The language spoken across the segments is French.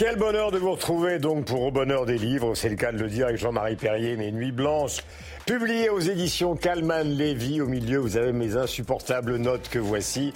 Quel bonheur de vous retrouver donc pour Au bonheur des livres, c'est le cas de le dire avec Jean-Marie Perrier, Mes Nuits Blanches, publié aux éditions Calman Lévy. Au milieu, vous avez mes insupportables notes que voici.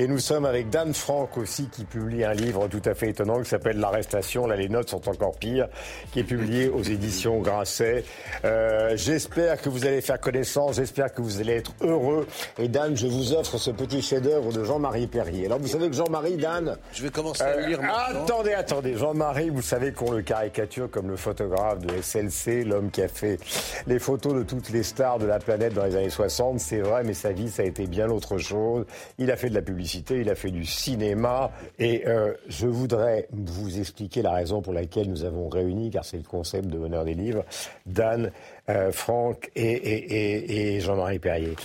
Et nous sommes avec Dan Franck aussi, qui publie un livre tout à fait étonnant qui s'appelle L'arrestation. Là, les notes sont encore pires, qui est publié aux éditions Grasset. Euh, j'espère que vous allez faire connaissance, j'espère que vous allez être heureux. Et Dan, je vous offre ce petit chef-d'œuvre de Jean-Marie Perrier. Alors, vous savez que Jean-Marie, Dan. Je vais commencer à le lire maintenant. Attendez, attendez. Jean-Marie, vous savez qu'on le caricature comme le photographe de SLC, l'homme qui a fait les photos de toutes les stars de la planète dans les années 60. C'est vrai, mais sa vie, ça a été bien autre chose. Il a fait de la publicité, il a fait du cinéma. Et euh, je voudrais vous expliquer la raison pour laquelle nous avons réuni, car c'est le concept de Bonheur des livres, Dan, euh, Franck et, et Jean-Marie Perrier.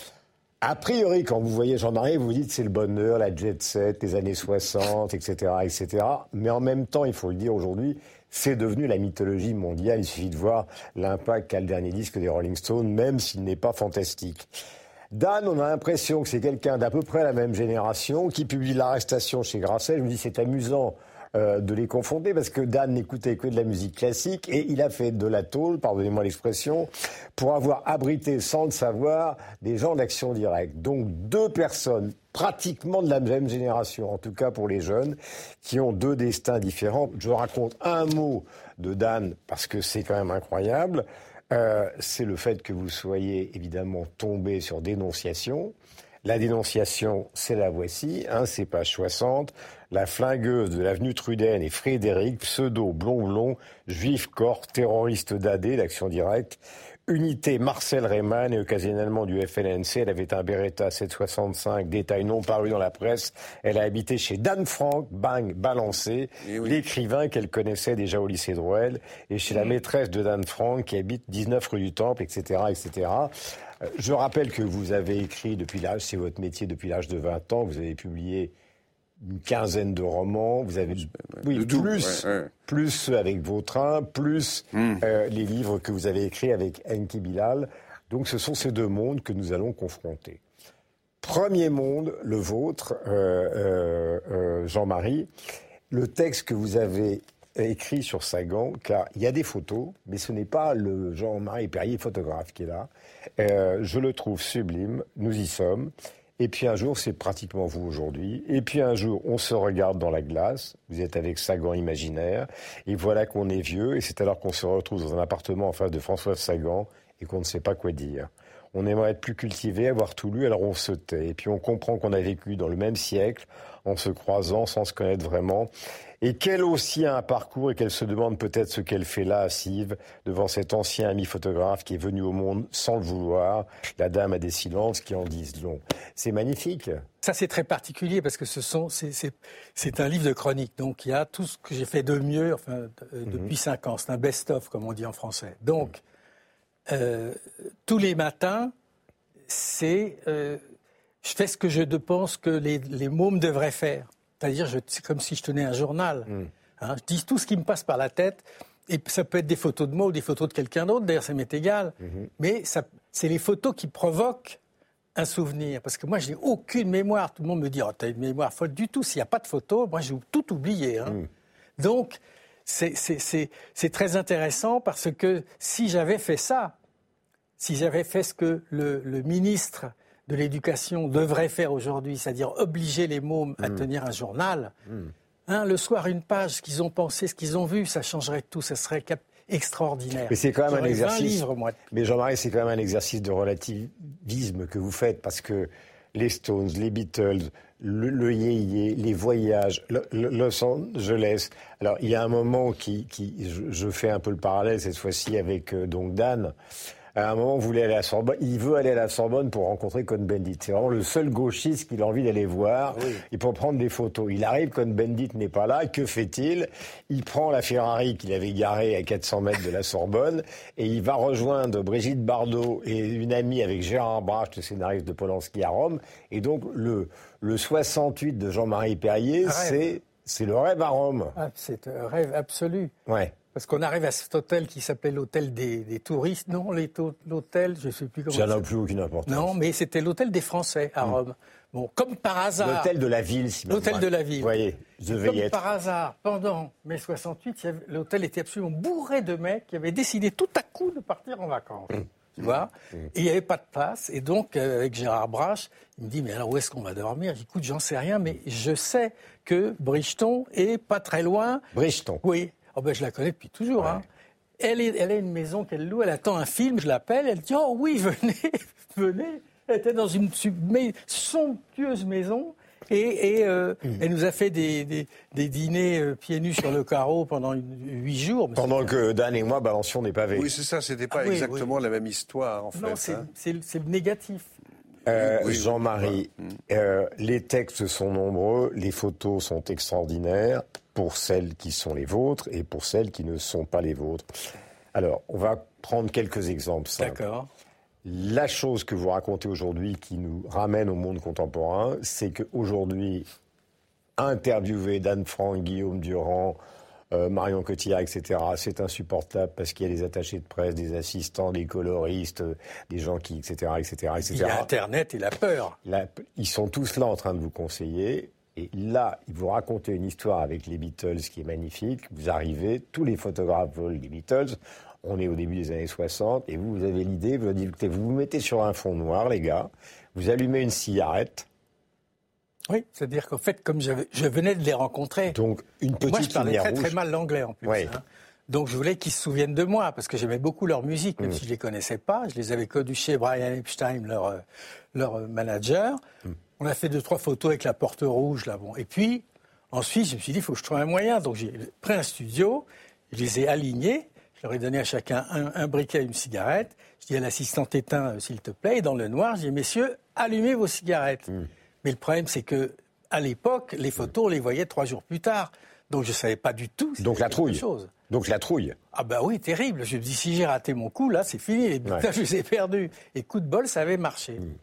A priori, quand vous voyez Jean-Marie, vous vous dites c'est le bonheur, la jet set, les années 60, etc., etc. Mais en même temps, il faut le dire aujourd'hui, c'est devenu la mythologie mondiale. Il suffit de voir l'impact qu'a le dernier disque des Rolling Stones, même s'il n'est pas fantastique. Dan, on a l'impression que c'est quelqu'un d'à peu près la même génération qui publie l'arrestation chez Grasset. Je me dis c'est amusant euh, de les confonder parce que Dan n'écoutait que de la musique classique et il a fait de la tôle, pardonnez-moi l'expression, pour avoir abrité sans le savoir des gens d'action directe. Donc deux personnes pratiquement de la même génération, en tout cas pour les jeunes, qui ont deux destins différents. Je raconte un mot de Dan parce que c'est quand même incroyable. Euh, c'est le fait que vous soyez évidemment tombé sur dénonciation. La dénonciation, c'est la voici, hein, c'est page 60. La flingueuse de l'avenue Truden et Frédéric, pseudo blond blond, juif corps, terroriste d'AD, d'action directe, unité Marcel Reymann et occasionnellement du FLNC. Elle avait un Beretta 765, détail non paru dans la presse. Elle a habité chez Dan Frank, bang, balancé, eh l'écrivain qu'elle connaissait déjà au lycée de Rouel, et chez la mm. maîtresse de Dan Frank qui habite 19 rue du Temple, etc., etc. Je rappelle que vous avez écrit depuis l'âge, c'est votre métier depuis l'âge de 20 ans, vous avez publié une quinzaine de romans. Vous avez oui, plus, plus avec vos trains, plus hmm. euh, les livres que vous avez écrits avec Enki Bilal. Donc ce sont ces deux mondes que nous allons confronter. Premier monde, le vôtre, euh, euh, Jean-Marie. Le texte que vous avez écrit sur Sagan, car il y a des photos, mais ce n'est pas le Jean-Marie Perrier photographe qui est là. je le trouve sublime. Nous y sommes. Et puis un jour, c'est pratiquement vous aujourd'hui. Et puis un jour, on se regarde dans la glace. Vous êtes avec Sagan imaginaire. Et voilà qu'on est vieux. Et c'est alors qu'on se retrouve dans un appartement en face de François Sagan et qu'on ne sait pas quoi dire. On aimerait être plus cultivé, avoir tout lu, alors on se tait. Et puis on comprend qu'on a vécu dans le même siècle, en se croisant sans se connaître vraiment et qu'elle aussi a un parcours et qu'elle se demande peut-être ce qu'elle fait là, assise, devant cet ancien ami photographe qui est venu au monde sans le vouloir. La dame a des silences qui en disent long. C'est magnifique. Ça, c'est très particulier parce que ce sont, c'est, un livre de chronique. Donc, il y a tout ce que j'ai fait de mieux enfin, euh, mhm. depuis cinq ans. C'est un best-of, comme on dit en français. Donc, euh, tous les matins, c'est, euh, je fais ce que je pense que les, les mômes devraient faire. C'est-à-dire, c'est comme si je tenais un journal. Hmm. Hein. je dis tout ce qui me passe par la tête. Et ça peut être des photos de moi ou des photos de quelqu'un d'autre, d'ailleurs, ça m'est égal. Hmm. Mais c'est les photos qui provoquent un souvenir. Parce que moi, je n'ai aucune mémoire. Tout le monde me dit, oh, tu as une mémoire folle du tout. S'il n'y a pas de photos, moi, j'ai tout oublié. Hein. Hmm. Donc, c'est très intéressant parce que si j'avais fait ça, si j'avais fait ce que le, le ministre de l'éducation devrait faire aujourd'hui, c'est-à-dire obliger les mômes à hmm. tenir un journal. Hmm. Hein, le soir, une page, ce qu'ils ont pensé, ce qu'ils ont vu, ça changerait tout, ça serait extraordinaire. Mais c'est quand même un exercice. Mais Jean-Marie, c'est quand même un exercice de relativisme que vous faites parce que les Stones, les Beatles, le, le yéyé, les voyages, Los Angeles. Alors, il y a un moment qui, je, fais un peu le parallèle cette fois-ci avec euh, donc Dan à un moment, vous voulez aller à la Sorbonne. Il veut aller à la Sorbonne pour rencontrer Cohn-Bendit. C'est vraiment le seul gauchiste qu'il a envie d'aller voir et pour prendre des photos. Il arrive, Cohn-Bendit n'est pas là. Que fait-il? Il prend la Ferrari qu'il avait garée à 400 mètres de la Sorbonne et il va rejoindre Brigitte Bardot et une amie avec Gérard Brache, le scénariste de Polanski à Rome. Et donc, le, le 68 de Jean-Marie Perrier, c'est c'est le rêve à Rome. Ah, c'est un rêve absolu. Ouais. Parce qu'on arrive à cet hôtel qui s'appelait l'hôtel des, touristes. Non, l'hôtel, je ne sais plus comment ça n'a plus aucune importance. Non, mais c'était l'hôtel des Français à hmm. Rome. Bon, comme par hasard. L'hôtel de la ville, si L'hôtel de la ville. Vous voyez, je vais Comme par hasard, pendant mai 68, l'hôtel était absolument bourré de mecs qui avaient décidé tout à coup de partir en vacances. Hmm. Tu vois hmm. Et il n'y avait pas de place. Et donc, euh, avec Gérard Brache, il me dit Mais alors, où est-ce qu'on va dormir? J'écoute, j'en sais rien, mais je sais que Bricheton est pas très loin. Bricheton Oui. Oh ben, je la connais depuis toujours. Hein. Elle, est, elle a une maison qu'elle loue, elle attend un film, je l'appelle, elle dit Oh oui, venez, venez. Elle était dans une somptueuse maison. Et, euh, hmm. elle nous a fait des, dîners euh, pieds nus sur le carreau pendant huit jours. Pendant que Dan et moi balancions des pavés. Oui, c'est ça, c'était pas ah exactement la même histoire en fait. Non, c'est hein. négatif. Euh, Jean-Marie, les textes sont nombreux, les photos sont extraordinaires pour celles qui sont les vôtres et pour celles qui ne sont pas les vôtres. Alors, on va prendre quelques exemples D'accord. La chose que vous racontez aujourd'hui qui nous ramène au monde contemporain, c'est qu'aujourd'hui, interviewer Dan Frank, Guillaume Durand, euh, Marion Cotillard, etc. C'est insupportable parce qu'il y a des attachés de presse, des assistants, des coloristes, des gens qui, etc., etc., etc. Il y a Internet et la peur. ils sont tous là en train de vous conseiller. Et là, ils vous racontent une histoire avec les Beatles qui est magnifique. Vous arrivez, tous les photographes volent les Beatles. On est au début des années 60 et vous, vous avez l'idée, vous vous vous mettez sur un fond noir, les gars, vous allumez une cigarette. Oui, c'est-à-dire qu'en fait, comme je, venais de les rencontrer. Donc, une petite Moi, je parlais très, très mal l'anglais en plus. Hein. Donc je voulais qu'ils se souviennent de moi, parce que j'aimais beaucoup leur musique, même mm. si je ne les connaissais pas. Je les avais connus chez Brian Epstein, leur, euh, leur euh, manager. Mm. On a fait deux, trois photos avec la porte rouge, là. Bon. Et puis, ensuite, je me suis dit, il faut que je trouve un moyen. Donc j'ai pris un studio, je les ai alignés, je leur ai donné à chacun un, briquet et une cigarette. Je dis à l'assistante éteint, euh, s'il te plaît. Et dans le noir, je dis, messieurs, allumez vos cigarettes. Mm. Mais le problème, c'est que à l'époque, les photos, on les voyait trois jours plus tard. Donc je ne savais pas du tout. Donc la trouille. Chose. Donc la trouille. Ah bah oui, terrible. Je me dis si j'ai raté mon coup, là, c'est fini. Les je les ai perdus. Et coup de bol, ça avait marché. Mm.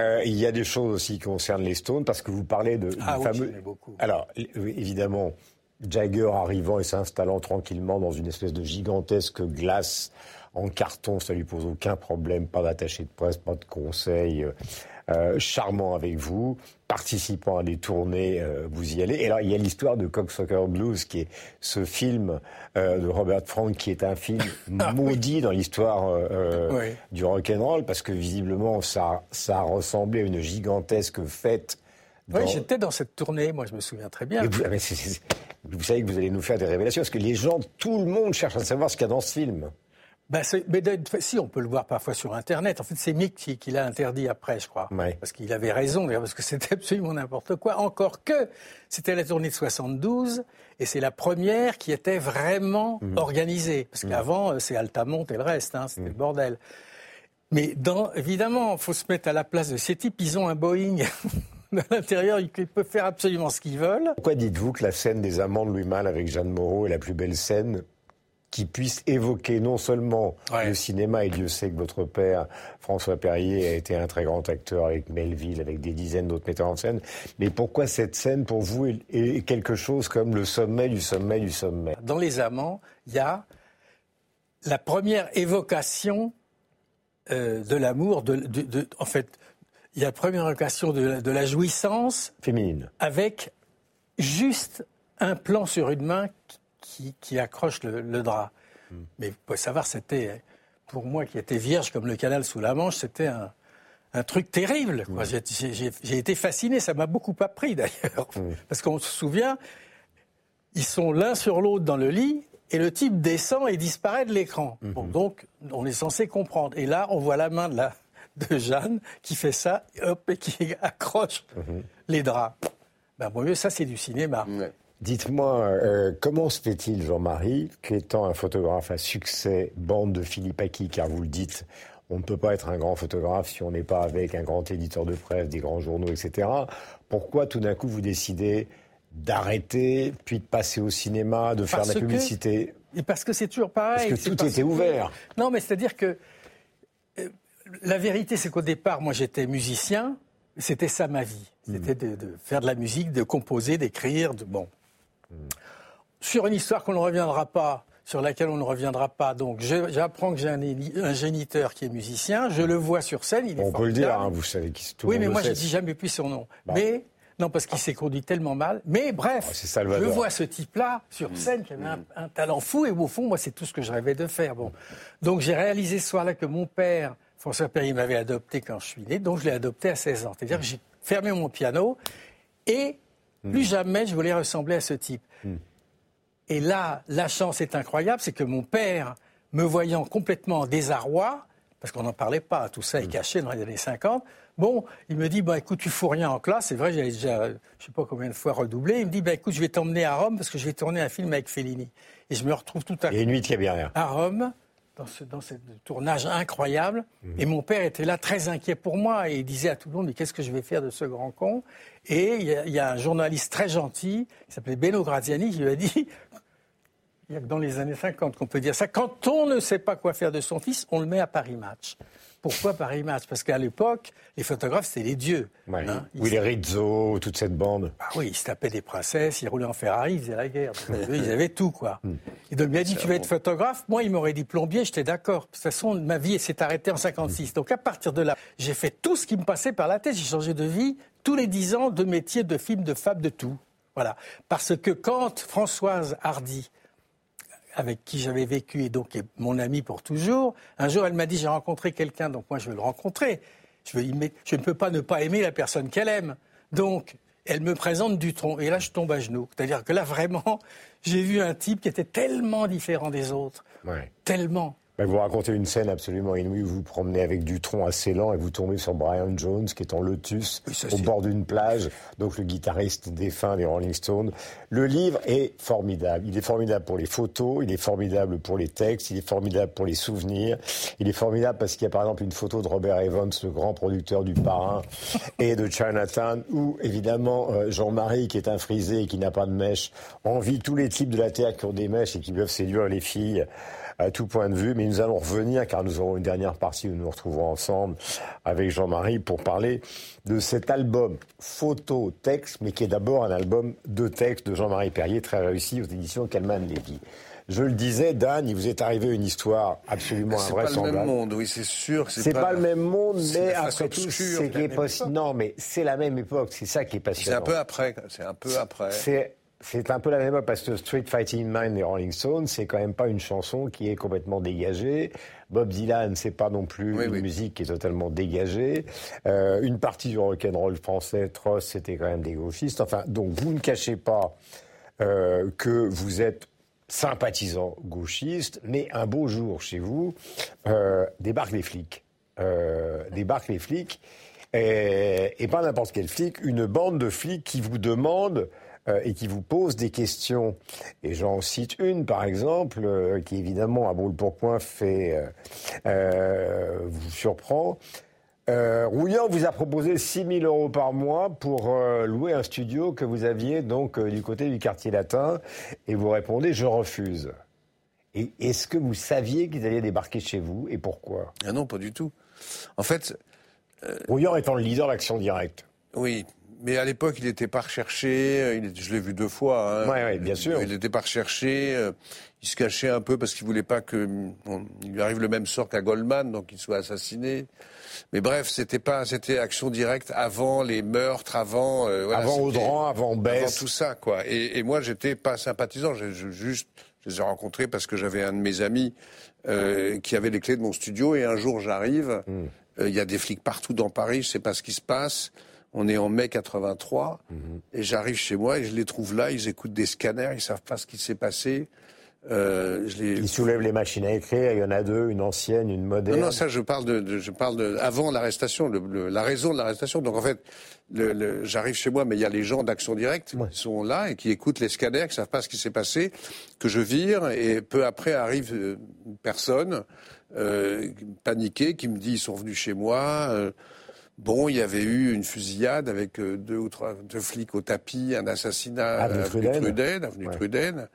Euh, il y a des choses aussi qui concernent les Stones parce que vous parlez de ah, oui, fameux. Beaucoup. Alors évidemment, Jagger arrivant et s'installant tranquillement dans une espèce de gigantesque glace en carton, ça lui pose aucun problème, pas d'attaché de presse, pas de conseil, euh, euh, charmant avec vous, participant à des tournées, euh, vous y allez. Et alors il y a l'histoire de Cocksucker Blues, qui est ce film de Robert Frank, qui est un film ah maudit dans l'histoire du rock and roll, parce que visiblement ça, ça a ressemblé à une gigantesque fête. Oui, j'étais dans cette tournée, moi je me souviens très bien. Vous, ah, vous savez que vous allez nous faire des révélations, parce que les gens, tout le monde cherche à savoir ce qu'il y a dans ce film. Ben mais si, on peut le voir parfois sur Internet. En fait, c'est Mick qui, l'a interdit après, je crois. Parce qu'il avait raison, parce que c'était absolument n'importe quoi. Encore que c'était la tournée de 72, et c'est la première qui était vraiment mhm. organisée. Parce mhm. qu'avant, euh, c'est Altamont et le reste, hein, c'était mhm. le bordel. Mais dans, évidemment, il faut se mettre à la place de ces types. Ils ont un Boeing à l'intérieur, ils peuvent faire absolument ce qu'ils veulent. Pourquoi dites-vous que la scène des amants de Louis Malle avec Jeanne Moreau est la plus belle scène qui puisse évoquer non seulement le cinéma, et Dieu sait que votre père, François Perrier, a été un très grand acteur avec Melville, avec des dizaines d'autres metteurs en scène, mais pourquoi cette scène, pour vous, est, quelque chose comme le sommet du sommet du sommet? Dans Les Amants, il y a la première évocation euh, de l'amour, de, en fait, il y a la première occasion de, la jouissance féminine. avec juste un plan sur une main qui, accroche le, drap. Hmm. Mais vous pouvez savoir, c'était pour moi qui étais vierge comme le canal sous la Manche, c'était un, truc terrible. J'ai été fasciné, ça m'a beaucoup appris d'ailleurs, parce qu'on se souvient, ils sont l'un sur l'autre dans le lit et le type descend et disparaît de l'écran. Hmm. donc, on est censé comprendre. Et là, on voit la main de la, de Jeanne qui fait ça, hop, et qui accroche mhm. les draps. Ben, bon, ça, c'est du cinéma. Dites-moi, euh, comment se fait-il, Jean-Marie, qu'étant un photographe à succès, bande de Philippe Aki, car vous le dites, on ne peut pas être un grand photographe si on n'est pas avec un grand éditeur de presse, des grands journaux, etc. Pourquoi tout d'un coup vous décidez d'arrêter, puis de passer au cinéma, de faire de la publicité? Et Parce que c'est toujours pareil. Parce que tout était ouvert. Non, mais c'est-à-dire que la vérité, c'est qu'au départ, moi, j'étais musicien. C'était ça ma vie. Hmm. C'était de, faire de la musique, de composer, d'écrire. De... Bon. Sur une histoire qu'on ne reviendra pas, sur laquelle on ne reviendra pas. Donc, j'apprends que j'ai un, géniteur qui est musicien. Je le vois sur scène. Il est on peut le dire, hein, vous savez qui c'est. Oui, mais moi, je dis jamais plus son nom. Mais non, parce qu'il s'est conduit tellement mal. Mais bref, je vois ce type-là sur mmh. scène qui avait mmh. un, talent fou. Et au fond, moi, c'est tout ce que je rêvais de faire. Bon, donc j'ai réalisé ce soir-là que mon père, François Perry, m'avait adopté quand je suis né. Donc je l'ai adopté à 16 ans. C'est-à-dire que j'ai fermé mon piano et. Plus jamais je voulais ressembler à ce type. Et là, la chance est incroyable, c'est que mon père, me voyant complètement en désarroi, parce qu'on n'en parlait pas, tout ça est mm. caché dans les années 50, bon, il me dit, bah, écoute, tu fous rien en classe, c'est vrai, j'avais déjà, je ne sais pas combien de fois redoublé, il me dit, bah, écoute, je vais t'emmener à Rome parce que je vais tourner un film avec Fellini. Et je me retrouve tout à coup. Et une nuit qui bien À Rome, dans ce, dans ce tournage incroyable. Mm. Et mon père était là très inquiet pour moi et il disait à tout le monde, mais qu'est-ce que je vais faire de ce grand con? Et il y, a, un journaliste très gentil, qui s'appelait Beno Graziani, qui lui a dit, il n'y a que dans les années 50 qu'on peut dire ça. Quand on ne sait pas quoi faire de son fils, on le met à Paris Match. Pourquoi Paris Match? Parce qu'à l'époque, les photographes, c'était les dieux. Hein. oui, les Rizzo, toute cette bande. Ah oui, ils se tapaient des princesses, ils roulaient en Ferrari, ils faisaient la guerre. ils avaient tout, quoi. Hmm. Et donc, il m'a dit, tu vas être photographe Moi, il m'aurait dit plombier, j'étais d'accord. De toute façon, ma vie s'est arrêtée en 56. Donc, à partir de là, j'ai fait tout ce qui me passait par la tête. J'ai changé de vie tous les dix ans, de métier, de film, de fable, de tout. Voilà. Parce que quand Françoise Hardy avec qui j'avais vécu et donc est mon ami pour toujours. Un jour, elle m'a dit j'ai rencontré quelqu'un, donc moi je veux le rencontrer. Je, veux, je ne peux pas ne pas aimer la personne qu'elle aime. Donc, elle me présente Dutron. Et là, je tombe à genoux. C'est-à-dire que là, vraiment, j'ai vu un type qui était tellement différent des autres. Tellement. Bah, vous racontez une scène absolument inouïe où vous vous promenez avec du tronc assez lent et vous tombez sur Brian Jones qui est en lotus au bord d'une plage, donc le guitariste défunt des Rolling Stones. Le livre est formidable. Il est formidable pour les photos, il est formidable pour les textes, il est formidable pour les souvenirs. Il est formidable parce qu'il y a par exemple une photo de Robert Evans, le grand producteur du Parrain et de Chinatown, où évidemment euh, Jean-Marie, qui est un frisé et qui n'a pas de mèche, envie tous les types de la Terre qui ont des mèches et qui peuvent séduire les filles à tout point de vue. Mais nous allons revenir, car nous aurons une dernière partie où nous nous retrouverons ensemble avec Jean-Marie pour parler de cet album photo, texte, mais qui est d'abord un album de texte de Jean-Marie Perrier, très réussi aux éditions Calman Lévy. Je le disais, Dan, il vous est arrivé une histoire absolument invraisemblable. C'est pas le même monde, oui, c'est sûr. C'est pas, pas, le même monde, mais après tout, c'est qui est possible. Non, mais c'est la même époque. C'est ça qui est passionnant. C'est un peu après. C'est un peu après. C'est c'est un peu la même parce que Street Fighting Man des Rolling Stones, c'est quand même pas une chanson qui est complètement dégagée. Bob Dylan, c'est pas non plus une musique qui est totalement dégagée. Euh, une partie du rock'n'roll français, Tross, c'était quand même des gauchistes. Enfin, donc vous ne cachez pas euh, que vous êtes sympathisant gauchiste, mais un beau jour chez vous, euh, débarquent les flics. Débarquent les flics, et, et pas n'importe quel flic, une bande de flics qui vous demandent euh, et qui vous pose des questions. Et j'en cite une, par exemple, euh, qui évidemment, à brûle-pourpoint, fait euh, vous surprend. Rouillant vous a proposé 6 000 euros par mois pour louer un studio que vous aviez donc du côté du quartier latin et vous répondez je refuse. Et est-ce que vous saviez qu'ils allaient débarquer chez vous et pourquoi? Ah non, pas du tout. En fait. Rouillant étant le leader d'Action Directe. Oui, mais à l'époque, il n'était pas recherché. Euh, je l'ai vu deux fois. Hein. Oui, bien sûr. Il n'était pas recherché. Euh, il se cachait un peu parce qu'il voulait pas que il lui arrive le même sort qu'à Goldman, donc qu'il soit assassiné. Mais bref, c'était pas, c'était action directe avant les meurtres, avant, euh, avant Audran, avant Bess. avant tout ça, quoi. Et, et moi, j'étais pas sympathisant. Je, juste, je les ai rencontrés parce que j'avais un de mes amis euh, qui avait les clés de mon studio. Et un jour, j'arrive. Hmm. Il y a des flics partout dans Paris. Je sais pas ce qui se passe. On est en mai 83 mhm. et j'arrive chez moi et je les trouve là. Ils écoutent des scanners, ils savent pas ce qui s'est passé. Euh, je les... Ils soulèvent les machines à écrire. Il y en a deux, une ancienne, une moderne. Non, non, ça je parle de, je parle de avant l'arrestation, la raison de l'arrestation. Donc en fait, le, j'arrive chez moi, mais il y a les gens d'Action Directe qui sont là et qui écoutent les scanners, qui savent pas ce qui s'est passé, que je vire et peu après arrive euh, une personne euh, paniquée qui me dit ils sont venus chez moi. Euh, Bon, il y avait eu une fusillade avec euh, deux ou trois deux flics au tapis, un assassinat avenue Truden, avenue Truden.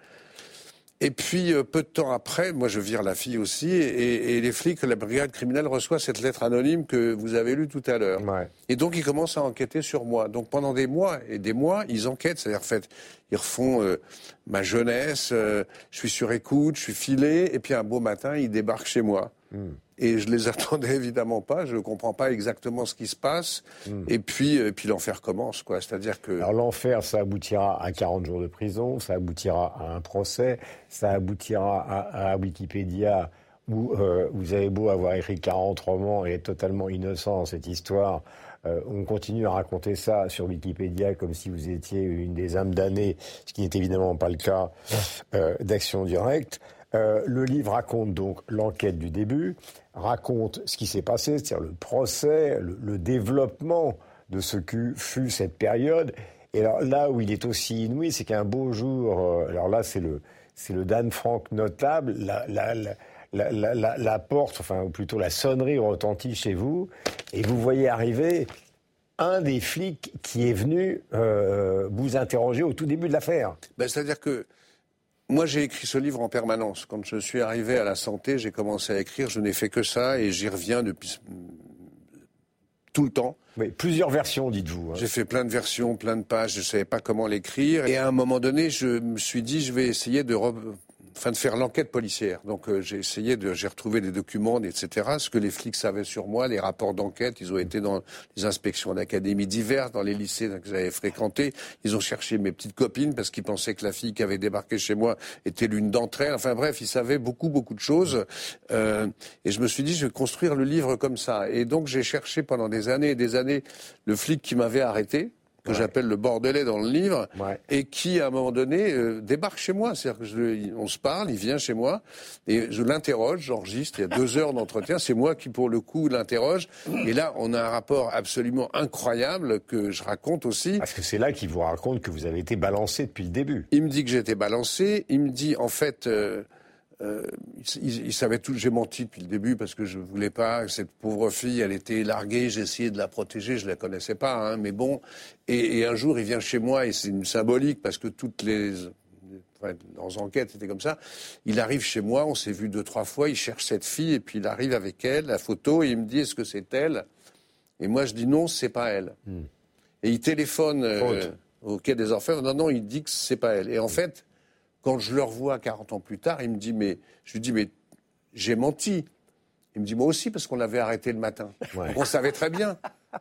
Et puis, euh, peu de temps après, moi je vire la fille aussi, et, les flics, la brigade criminelle reçoit cette lettre anonyme que vous avez lue tout à l'heure. Et donc, ils commencent à enquêter sur moi. Donc, pendant des mois et des mois, ils enquêtent. C'est-à-dire, fait, ils refont euh, ma jeunesse, euh, je suis sur écoute, je suis filé, et puis un beau matin, ils débarquent chez moi. Hmm. Et je les attendais évidemment pas. Je ne comprends pas exactement ce qui se passe. Hmm. Et puis, et puis l'enfer commence, quoi. C'est-à-dire que. Alors l'enfer, ça aboutira à 40 jours de prison, ça aboutira à un procès, ça aboutira à, Wikipédia où euh, vous avez beau avoir écrit 40 romans et être totalement innocent dans cette histoire. Euh, on continue à raconter ça sur Wikipédia comme si vous étiez une des âmes damnées, ce qui n'est évidemment pas le cas euh, d'Action Directe. Euh, le livre raconte donc l'enquête du début, raconte ce qui s'est passé, c'est-à-dire le procès, le, développement de ce que fut cette période. Et alors là où il est aussi inouï, c'est qu'un beau jour, euh, alors là c'est le, c'est le Dan Frank notable, la, porte, enfin ou plutôt la sonnerie retentit chez vous, et vous voyez arriver un des flics qui est venu euh, vous interroger au tout début de l'affaire. Ben, c'est-à-dire que moi, j'ai écrit ce livre en permanence. Quand je suis arrivé à la santé, j'ai commencé à écrire. Je n'ai fait que ça et j'y reviens depuis tout le temps. Oui, plusieurs versions, dites-vous. Hein. J'ai fait plein de versions, plein de pages. Je ne savais pas comment l'écrire. Et à un moment donné, je me suis dit, je vais essayer de enfin de faire l'enquête policière. Donc euh, j'ai essayé de, j'ai retrouvé des documents, etc. Ce que les flics savaient sur moi, les rapports d'enquête. Ils ont été dans les inspections d'académies diverses, dans les lycées que j'avais fréquentés. Ils ont cherché mes petites copines parce qu'ils pensaient que la fille qui avait débarqué chez moi était l'une d'entre elles. Enfin bref, ils savaient beaucoup beaucoup de choses. Euh, et je me suis dit, je vais construire le livre comme ça. Et donc j'ai cherché pendant des années et des années le flic qui m'avait arrêté que j'appelle le bordelais dans le livre, et qui, à un moment donné, euh, débarque chez moi. C'est-à-dire que on se parle, il vient chez moi, et je l'interroge, j'enregistre, il y a deux heures d'entretien, c'est moi qui, pour le coup, l'interroge. Et là, on a un rapport absolument incroyable que je raconte aussi. Parce que c'est là qu'il vous raconte que vous avez été balancé depuis le début. Il me dit que j'ai été balancé, il me dit, en fait... Euh, euh, il, savait tout. J'ai menti depuis le début parce que je voulais pas. Cette pauvre fille, elle était larguée. J'ai essayé de la protéger. Je la connaissais pas, hein, mais bon. Et, un jour, il vient chez moi et c'est une symbolique parce que toutes les enfin, dans enquêtes, c'était comme ça. Il arrive chez moi. On s'est vu deux trois fois. Il cherche cette fille et puis il arrive avec elle, la photo. Et il me dit est-ce que c'est elle? Et moi, je dis non, c'est pas elle. Hmm. Et il téléphone euh, au quai des Orfèvres. Non, non, il dit que c'est pas elle. Et en fait quand je le revois 40 ans plus tard, il me dit, mais, je lui dis, mais j'ai menti. Il me dit, moi aussi, parce qu'on l'avait arrêté le matin. On savait très bien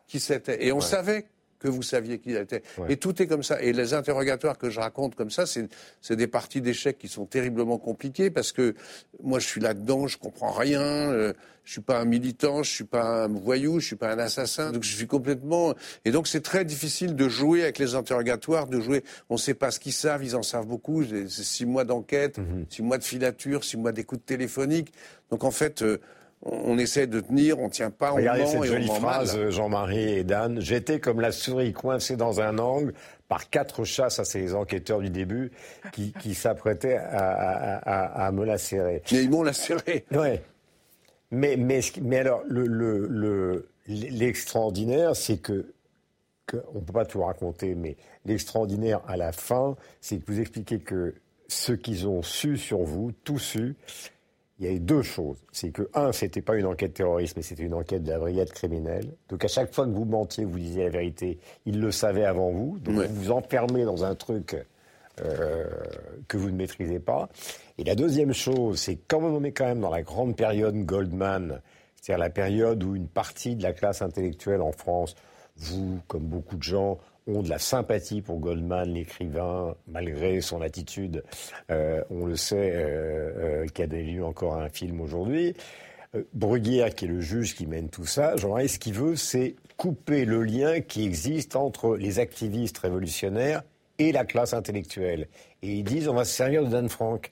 qui c'était. Et on savait que vous saviez qui il était. Et tout est comme ça. Et les interrogatoires que je raconte comme ça, c'est des parties d'échecs qui sont terriblement compliquées parce que moi, je suis là-dedans, je comprends rien. Euh, je suis pas un militant, je suis pas un voyou, je suis pas un assassin. Donc je suis complètement. Et donc c'est très difficile de jouer avec les interrogatoires, de jouer. On ne sait pas ce qu'ils savent, ils en savent beaucoup. C'est six mois d'enquête, mhm. six mois de filature, six mois d'écoute téléphonique. Donc en fait. Euh, on essaie de tenir, on tient pas, on Regardez cette jolie phrase, Jean-Marie et Dan. J'étais comme la souris coincée dans un angle par quatre chats, ça c'est les enquêteurs du début, qui, s'apprêtaient à, me lacérer. Mais ils m'ont lacéré. Ouais. Mais, mais, mais alors, l'extraordinaire, le, c'est que, on ne peut pas tout raconter, mais l'extraordinaire à la fin, c'est que vous expliquez que ce qu'ils ont su sur vous, tout su, il y a eu deux choses. C'est que, un, c'était pas une enquête terroriste, mais c'était une enquête de la brigade criminelle. Donc, à chaque fois que vous mentiez, vous disiez la vérité, ils le savaient avant vous. Donc, vous vous enfermez dans un truc euh, que vous ne maîtrisez pas. Et la deuxième chose, c'est quand on est quand même dans la grande période Goldman, c'est-à-dire la période où une partie de la classe intellectuelle en France, vous, comme beaucoup de gens, ont de la sympathie pour Goldman, l'écrivain, malgré son attitude, euh, on le sait, euh, euh, qui a eu encore un film aujourd'hui. Bruguière, qui est le juge qui mène tout ça, jean ce qu'il veut, c'est couper le lien qui existe entre les activistes révolutionnaires et la classe intellectuelle. Et ils disent, on va se servir de Dan Frank.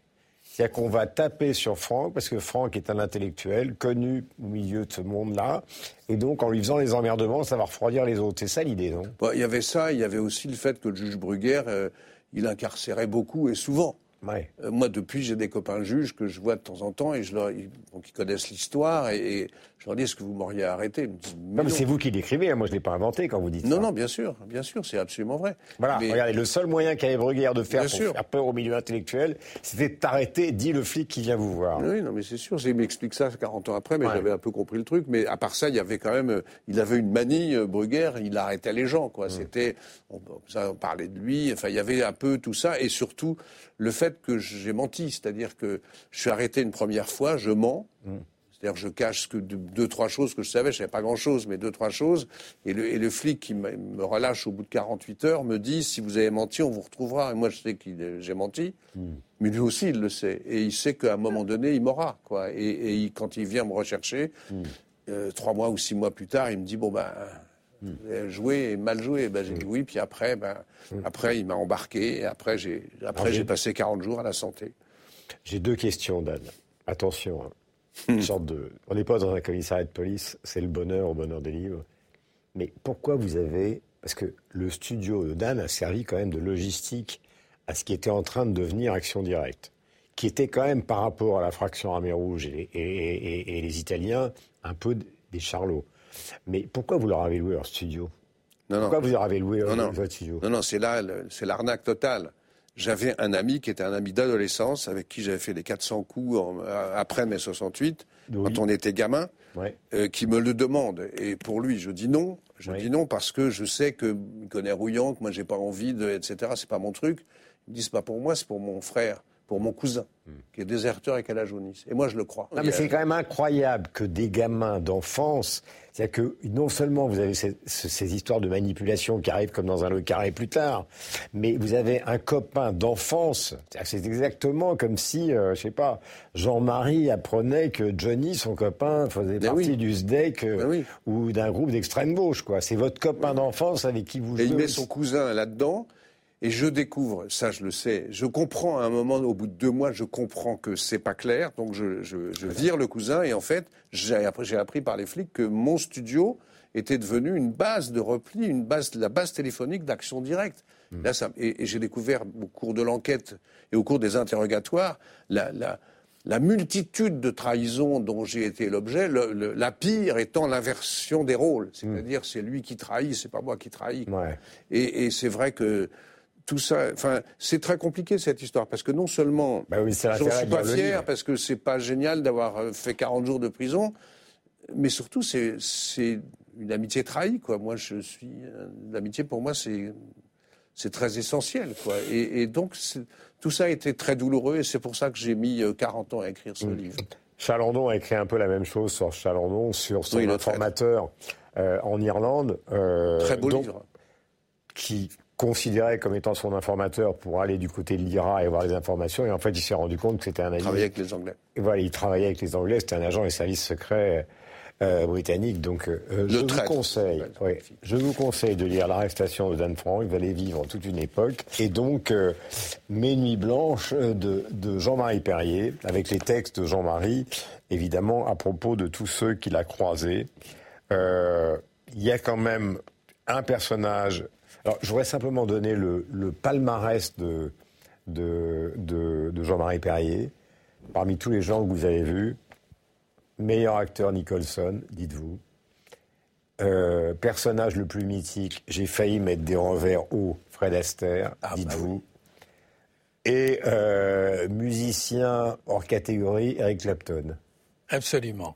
C'est-à-dire qu'on va taper sur Franck, parce que Franck est un intellectuel connu au milieu de ce monde-là, et donc en lui faisant les emmerdements, ça va refroidir les autres. C'est ça l'idée, non? Il y avait ça, il y avait aussi le fait que le juge Bruguère, euh, il incarcérait beaucoup et souvent. Euh, moi, depuis, j'ai des copains juges que je vois de temps en temps et je leur, ils, donc ils connaissent l'histoire et, je leur dis est-ce que vous m'auriez arrêté? Non, mais c'est vous qui l'écrivez, hein. moi je ne l'ai pas inventé quand vous dites non, ça. Non, bien sûr, bien sûr, c'est absolument vrai. Voilà, regardez, le seul moyen qu'avait Bruguière de faire pour faire peur au milieu intellectuel, c'était d'arrêter, dit le flic qui vient vous voir. Oui, non, mais c'est sûr, il m'explique ça 40 ans après, mais j'avais un peu compris le truc. Mais à part ça, il y avait quand même, euh, il avait une manie, euh, Bruguière, il arrêtait les gens, quoi. Mm. C'était, on, on parlait de lui, enfin, il y avait un peu tout ça, et surtout, le fait que j'ai menti, c'est-à-dire que je suis arrêté une première fois, je mens. Mm. C'est-à-dire que je cache que deux, trois choses que je savais, je savais pas grand-chose, mais deux, trois choses. Et le, et le flic qui me relâche au bout de 48 heures me dit, si vous avez menti, on vous retrouvera. Et moi, je sais que j'ai menti. Mm. Mais lui aussi, il le sait. Et il sait qu'à un moment donné, il m'aura. Quoi. Et, et quand il vient me rechercher, mm. euh, trois mois ou six mois plus tard, il me dit, bon, ben, joué et mal joué. Ben, j'ai dit oui, puis après, ben, après il m'a embarqué, et après, j'ai, après, j'ai passé 40 jours à la santé. J'ai deux questions, Dan. Attention, hein. Une sorte de... on n'est pas dans un commissariat de police, c'est le bonheur au bonheur des livres. Mais pourquoi vous avez... Parce que le studio de Dan a servi quand même de logistique à ce qui était en train de devenir Action Directe, qui était quand même par rapport à la fraction Armée Rouge et, et les Italiens un peu des charlots. Mais pourquoi vous leur avez loué leur studio? Non, Pourquoi vous leur avez loué non, votre studio? Non, non, c'est là, c'est l'arnaque totale. J'avais un ami qui était un ami d'adolescence, avec qui j'avais fait les 400 coups après mai 68, quand on était gamin, euh, qui me le demande. Et pour lui, je dis non. Je dis non parce que je sais qu'il connaît Rouillant, que moi j'ai pas envie de, etc. C'est pas mon truc. Il me dit c'est pas pour moi, c'est pour mon frère pour mon cousin, hmm. qui est déserteur et qui a la jaunisse. Et moi, je le crois. Non, mais c'est quand même incroyable que des gamins d'enfance, c'est-à-dire que non seulement vous avez ces, histoires de manipulation qui arrivent comme dans un le carré plus tard, mais vous avez un copain d'enfance. C'est exactement comme si, euh, je sais pas, Jean-Marie apprenait que Johnny, son copain, faisait ben partie du SDEC euh, ben ou d'un groupe d'extrême gauche. quoi. C'est votre copain d'enfance avec qui vous jouez. Et il met son cousin là-dedans. Et je découvre, ça je le sais, je comprends à un moment, au bout de deux mois, je comprends que c'est pas clair, donc je, je, je, vire le cousin et en fait, j'ai appris, appris par les flics que mon studio était devenu une base de repli, une base, la base téléphonique d'action directe. Hmm. Là, ça, et, j'ai découvert au cours de l'enquête et au cours des interrogatoires la, la, la multitude de trahisons dont j'ai été l'objet, la pire étant l'inversion des rôles. C'est-à-dire, c'est lui qui trahit, c'est pas moi qui trahis. Ouais. Et, et c'est vrai que tout ça, enfin, c'est très compliqué cette histoire parce que non seulement bah oui, j'en suis pas fier parce que c'est pas génial d'avoir euh, fait 40 jours de prison, mais surtout c'est une amitié trahie quoi. Moi je suis euh, l'amitié pour moi c'est c'est très essentiel quoi. Et, donc tout ça a été très douloureux et c'est pour ça que j'ai mis 40 euh, ans à écrire ce mm. livre. Chalandon a écrit un peu la même chose sur Chalandon, sur son informateur en Irlande. très beau livre. Qui considéré comme étant son informateur pour aller du côté de l'IRA et voir les informations. Et en fait, il s'est rendu compte que c'était un agent. Il travaillait avec les Anglais. Et voilà, il travaillait avec les Anglais. C'était un agent des services secrets euh, britanniques. Donc, euh, je vous conseille, je vous conseille de lire l'arrestation de Dan Frank. Vous allez vivre toute une époque. Et donc, euh, Mes nuits blanches de, de Jean-Marie Perrier, avec les textes de Jean-Marie, évidemment, à propos de tous ceux qu'il a croisés. Il y a quand même un personnage alors, je voudrais simplement donner le, palmarès de, de, Jean-Marie Perrier. Parmi tous les gens que vous avez vus, meilleur acteur Nicholson, dites-vous. Euh, personnage le plus mythique, j'ai failli mettre des revers haut, Fred Astaire, ah, bah dites-vous. Et euh, musicien hors catégorie, Eric Clapton. Absolument.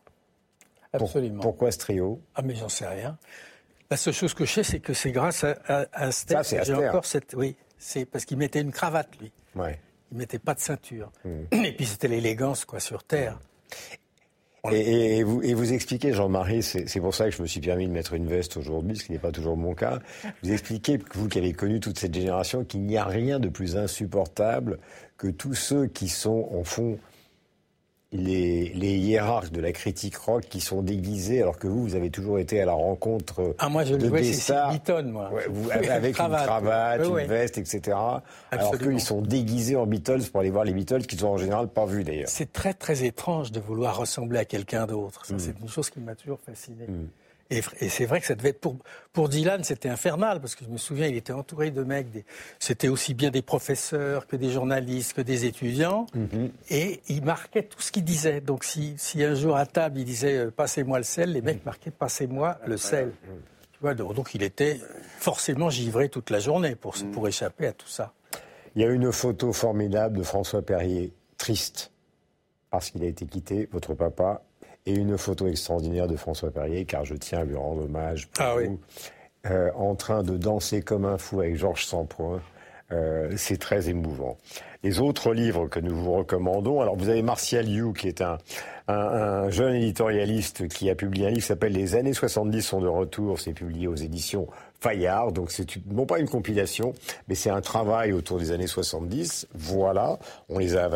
Absolument. pourquoi ce trio? Ah, mais j'en sais rien. La seule chose que je sais, c'est que c'est grâce à, à, J'ai encore cette. Oui, c'est parce qu'il mettait une cravate, lui. Ouais. Il mettait pas de ceinture. Hmm. Et puis c'était l'élégance, quoi, sur Terre. Et, vous, et, vous, expliquez, Jean-Marie, c'est pour ça que je me suis permis de mettre une veste aujourd'hui, ce qui n'est pas toujours mon cas. Vous expliquez, vous qui avez connu toute cette génération, qu'il n'y a rien de plus insupportable que tous ceux qui sont, en fond, les, hiérarches de la critique rock qui sont déguisés, alors que vous, vous avez toujours été à la rencontre ah, moi, je de le des stars. Beaton, moi. avec une cravate, une veste, etc. Alors qu'ils sont déguisés en Beatles pour aller voir les Beatles, qu'ils ont en général pas vus d'ailleurs. C'est très très étrange de vouloir ressembler à quelqu'un d'autre. Ça, mm. c'est une chose qui m'a toujours fasciné. Mm. Et, c'est vrai que ça devait être pour, pour Dylan, c'était infernal parce que je me souviens, il était entouré de mecs. C'était aussi bien des professeurs que des journalistes que des étudiants, mm-hmm. et il marquait tout ce qu'il disait. Donc si, si, un jour à table il disait euh, passez-moi le sel, les mecs mm. marquaient passez-moi le sel. Tu vois, donc, il était forcément givré toute la journée pour, pour échapper à tout ça. Il y a une photo formidable de François Perrier, triste, parce qu'il a été quitté, votre papa, et une photo extraordinaire de François Perrier, car je tiens à lui rendre hommage pour ah vous, euh, en train de danser comme un fou avec Georges Sampoint. Euh, c'est très émouvant. Les autres livres que nous vous recommandons, alors vous avez Martial You, qui est un, un, jeune éditorialiste qui a publié un livre qui s'appelle Les années 70 sont de retour. C'est publié aux éditions Fayard. Donc c'est non pas une compilation, mais c'est un travail autour des années 70. Voilà, on les a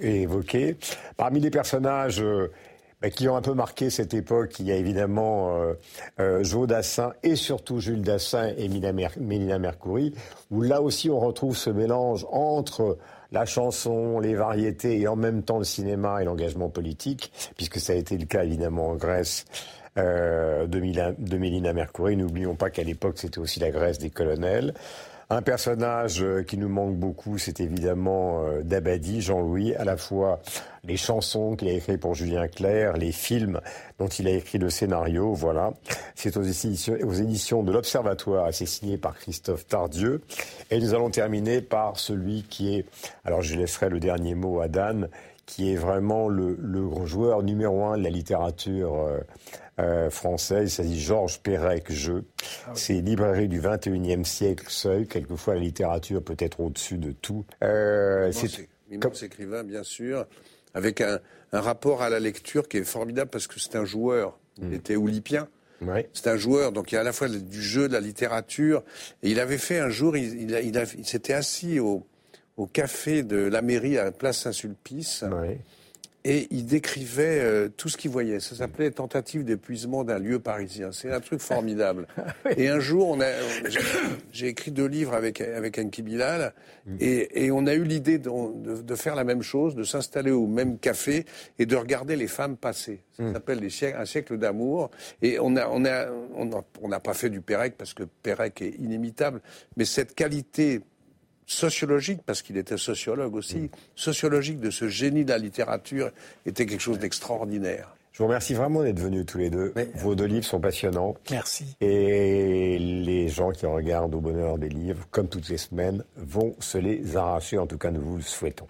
évoqués. Parmi les personnages euh, bah, qui ont un peu marqué cette époque. Il y a évidemment euh, euh, Joe Dassin et surtout Jules Dassin et Mélina Mercouri, où là aussi on retrouve ce mélange entre la chanson, les variétés et en même temps le cinéma et l'engagement politique, puisque ça a été le cas évidemment en Grèce euh, de, de Mélina Mercouri. N'oublions pas qu'à l'époque c'était aussi la Grèce des colonels. Un personnage euh, qui nous manque beaucoup, c'est évidemment euh, Dabadi, Jean-Louis, à la fois les chansons qu'il a écrites pour Julien Clerc, les films dont il a écrit le scénario, voilà. C'est aux éditions, aux éditions de l'Observatoire, c'est signé par Christophe Tardieu. Et nous allons terminer par celui qui est, alors je laisserai le dernier mot à Dan, qui est vraiment le, le joueur numéro un de la littérature euh, français. Il s'agit Georges Perec, Je. Ah C'est librairie du 21e siècle seul. Quelquefois, la littérature peut être au-dessus de tout. Euh, c'est immense écrivain, bien sûr, avec un, rapport à la lecture qui est formidable parce que c'est un joueur. Il mm. était oulipien. C'est un joueur, donc il y a à la fois du jeu, de la littérature. Et il avait fait un jour, il, il, s'était assis au, au, café de la mairie à Place Saint-Sulpice et il décrivait euh, tout ce qu'il voyait. Ça s'appelait Tentative d'épuisement d'un lieu parisien. C'est un truc formidable. Et un jour, on a, j'ai écrit deux livres avec avec Anki Bilal, mm. et, et, on a eu l'idée de, de, faire la même chose, de s'installer au même café et de regarder les femmes passer. Ça mm. s'appelle un siècle d'amour. Et on a on a on n'a pas fait du Pérec parce que Pérec est inimitable, mais cette qualité sociologique, parce qu'il était sociologue aussi, mm. sociologique de ce génie de la littérature était quelque chose d'extraordinaire. Je vous remercie vraiment d'être venus tous les deux. Vos deux livres sont passionnants. Merci. Et les gens qui regardent au bonheur des livres, comme toutes les semaines, vont se les arracher. En tout cas, nous vous le souhaitons.